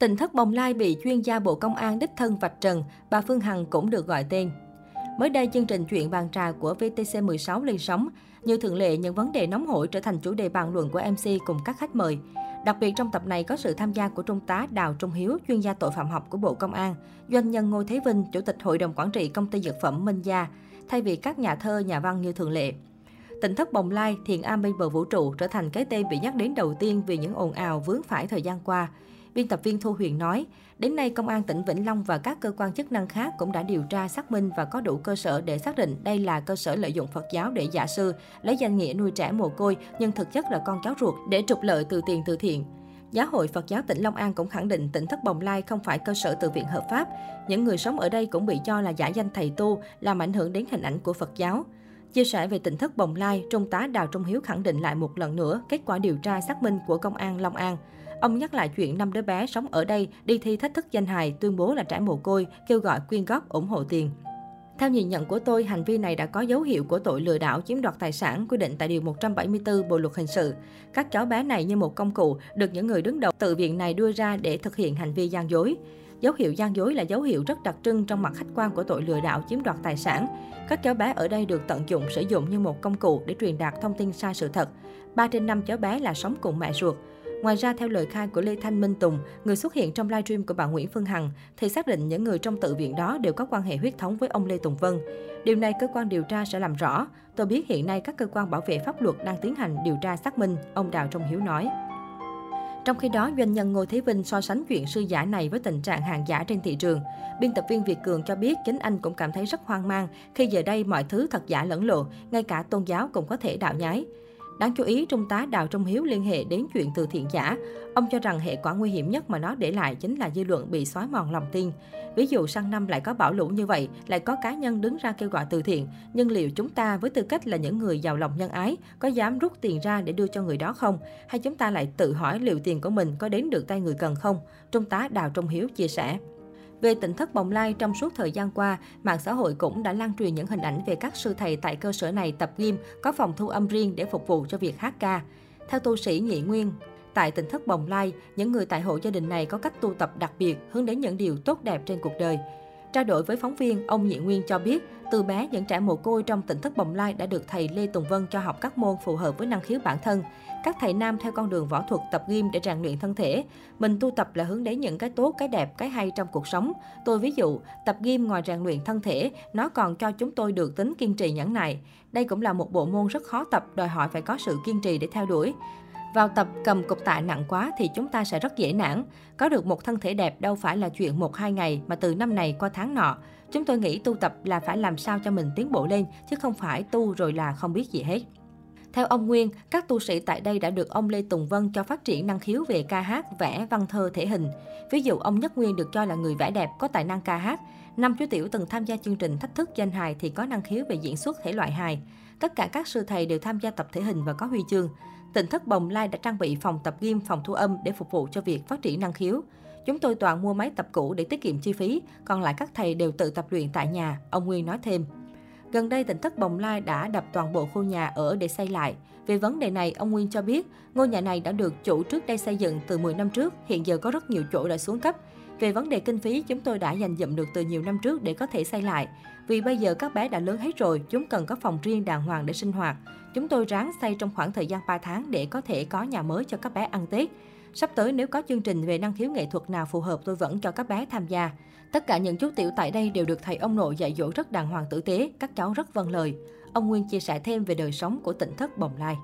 Tình thất bồng lai bị chuyên gia Bộ Công an đích thân vạch trần, bà Phương Hằng cũng được gọi tên. Mới đây, chương trình chuyện bàn trà của VTC16 lên sóng. Như thường lệ, những vấn đề nóng hổi trở thành chủ đề bàn luận của MC cùng các khách mời. Đặc biệt trong tập này có sự tham gia của Trung tá Đào Trung Hiếu, chuyên gia tội phạm học của Bộ Công an, doanh nhân Ngô Thế Vinh, Chủ tịch Hội đồng Quản trị Công ty Dược phẩm Minh Gia, thay vì các nhà thơ, nhà văn như thường lệ. Tỉnh thất bồng lai, thiền am bên bờ vũ trụ trở thành cái tên bị nhắc đến đầu tiên vì những ồn ào vướng phải thời gian qua. Biên tập viên Thu Huyền nói, đến nay Công an tỉnh Vĩnh Long và các cơ quan chức năng khác cũng đã điều tra xác minh và có đủ cơ sở để xác định đây là cơ sở lợi dụng Phật giáo để giả sư, lấy danh nghĩa nuôi trẻ mồ côi nhưng thực chất là con cháu ruột để trục lợi từ tiền từ thiện. Giáo hội Phật giáo tỉnh Long An cũng khẳng định tỉnh thất Bồng Lai không phải cơ sở từ viện hợp pháp. Những người sống ở đây cũng bị cho là giả danh thầy tu, làm ảnh hưởng đến hình ảnh của Phật giáo. Chia sẻ về tỉnh thất Bồng Lai, Trung tá Đào Trung Hiếu khẳng định lại một lần nữa kết quả điều tra xác minh của Công an Long An. Ông nhắc lại chuyện năm đứa bé sống ở đây đi thi thách thức danh hài, tuyên bố là trẻ mồ côi, kêu gọi quyên góp ủng hộ tiền. Theo nhìn nhận của tôi, hành vi này đã có dấu hiệu của tội lừa đảo chiếm đoạt tài sản quy định tại Điều 174 Bộ Luật Hình sự. Các cháu bé này như một công cụ được những người đứng đầu tự viện này đưa ra để thực hiện hành vi gian dối. Dấu hiệu gian dối là dấu hiệu rất đặc trưng trong mặt khách quan của tội lừa đảo chiếm đoạt tài sản. Các cháu bé ở đây được tận dụng sử dụng như một công cụ để truyền đạt thông tin sai sự thật. 3 trên 5 cháu bé là sống cùng mẹ ruột. Ngoài ra, theo lời khai của Lê Thanh Minh Tùng, người xuất hiện trong livestream của bà Nguyễn Phương Hằng, thì xác định những người trong tự viện đó đều có quan hệ huyết thống với ông Lê Tùng Vân. Điều này cơ quan điều tra sẽ làm rõ. Tôi biết hiện nay các cơ quan bảo vệ pháp luật đang tiến hành điều tra xác minh, ông Đào Trung Hiếu nói. Trong khi đó, doanh nhân Ngô Thế Vinh so sánh chuyện sư giả này với tình trạng hàng giả trên thị trường. Biên tập viên Việt Cường cho biết chính anh cũng cảm thấy rất hoang mang khi giờ đây mọi thứ thật giả lẫn lộn, ngay cả tôn giáo cũng có thể đạo nhái. Đáng chú ý, Trung tá Đào Trung Hiếu liên hệ đến chuyện từ thiện giả. Ông cho rằng hệ quả nguy hiểm nhất mà nó để lại chính là dư luận bị xói mòn lòng tin. Ví dụ sang năm lại có bão lũ như vậy, lại có cá nhân đứng ra kêu gọi từ thiện. Nhưng liệu chúng ta với tư cách là những người giàu lòng nhân ái, có dám rút tiền ra để đưa cho người đó không? Hay chúng ta lại tự hỏi liệu tiền của mình có đến được tay người cần không? Trung tá Đào Trung Hiếu chia sẻ. Về tỉnh thất Bồng Lai, trong suốt thời gian qua, mạng xã hội cũng đã lan truyền những hình ảnh về các sư thầy tại cơ sở này tập gym, có phòng thu âm riêng để phục vụ cho việc hát ca. Theo tu sĩ Nhị Nguyên, tại tỉnh thất Bồng Lai, những người tại hộ gia đình này có cách tu tập đặc biệt, hướng đến những điều tốt đẹp trên cuộc đời. Trao đổi với phóng viên, ông Nhị Nguyên cho biết, từ bé những trẻ mồ côi trong tỉnh thất Bồng Lai đã được thầy Lê Tùng Vân cho học các môn phù hợp với năng khiếu bản thân. Các thầy nam theo con đường võ thuật tập gym để rèn luyện thân thể. Mình tu tập là hướng đến những cái tốt, cái đẹp, cái hay trong cuộc sống. Tôi ví dụ, tập gym ngoài rèn luyện thân thể, nó còn cho chúng tôi được tính kiên trì nhẫn nại. Đây cũng là một bộ môn rất khó tập, đòi hỏi phải có sự kiên trì để theo đuổi. Vào tập cầm cục tạ nặng quá thì chúng ta sẽ rất dễ nản. Có được một thân thể đẹp đâu phải là chuyện một hai ngày mà từ năm này qua tháng nọ. Chúng tôi nghĩ tu tập là phải làm sao cho mình tiến bộ lên, chứ không phải tu rồi là không biết gì hết. Theo ông Nguyên, các tu sĩ tại đây đã được ông Lê Tùng Vân cho phát triển năng khiếu về ca hát, vẽ, văn thơ, thể hình. Ví dụ ông Nhất Nguyên được cho là người vẽ đẹp, có tài năng ca hát. Năm chú Tiểu từng tham gia chương trình thách thức danh hài thì có năng khiếu về diễn xuất thể loại hài. Tất cả các sư thầy đều tham gia tập thể hình và có huy chương. Tỉnh thất Bồng Lai đã trang bị phòng tập gym, phòng thu âm để phục vụ cho việc phát triển năng khiếu. Chúng tôi toàn mua máy tập cũ để tiết kiệm chi phí, còn lại các thầy đều tự tập luyện tại nhà, ông Nguyên nói thêm. Gần đây, tỉnh thất Bồng Lai đã đập toàn bộ khu nhà ở để xây lại. Về vấn đề này, ông Nguyên cho biết, ngôi nhà này đã được chủ trước đây xây dựng từ 10 năm trước, hiện giờ có rất nhiều chỗ đã xuống cấp. Về vấn đề kinh phí, chúng tôi đã dành dụm được từ nhiều năm trước để có thể xây lại. Vì bây giờ các bé đã lớn hết rồi, chúng cần có phòng riêng đàng hoàng để sinh hoạt. Chúng tôi ráng xây trong khoảng thời gian 3 tháng để có thể có nhà mới cho các bé ăn Tết. Sắp tới nếu có chương trình về năng khiếu nghệ thuật nào phù hợp tôi vẫn cho các bé tham gia. Tất cả những chú tiểu tại đây đều được thầy ông nội dạy dỗ rất đàng hoàng tử tế, các cháu rất vâng lời. Ông Nguyên chia sẻ thêm về đời sống của tỉnh thất Bồng Lai.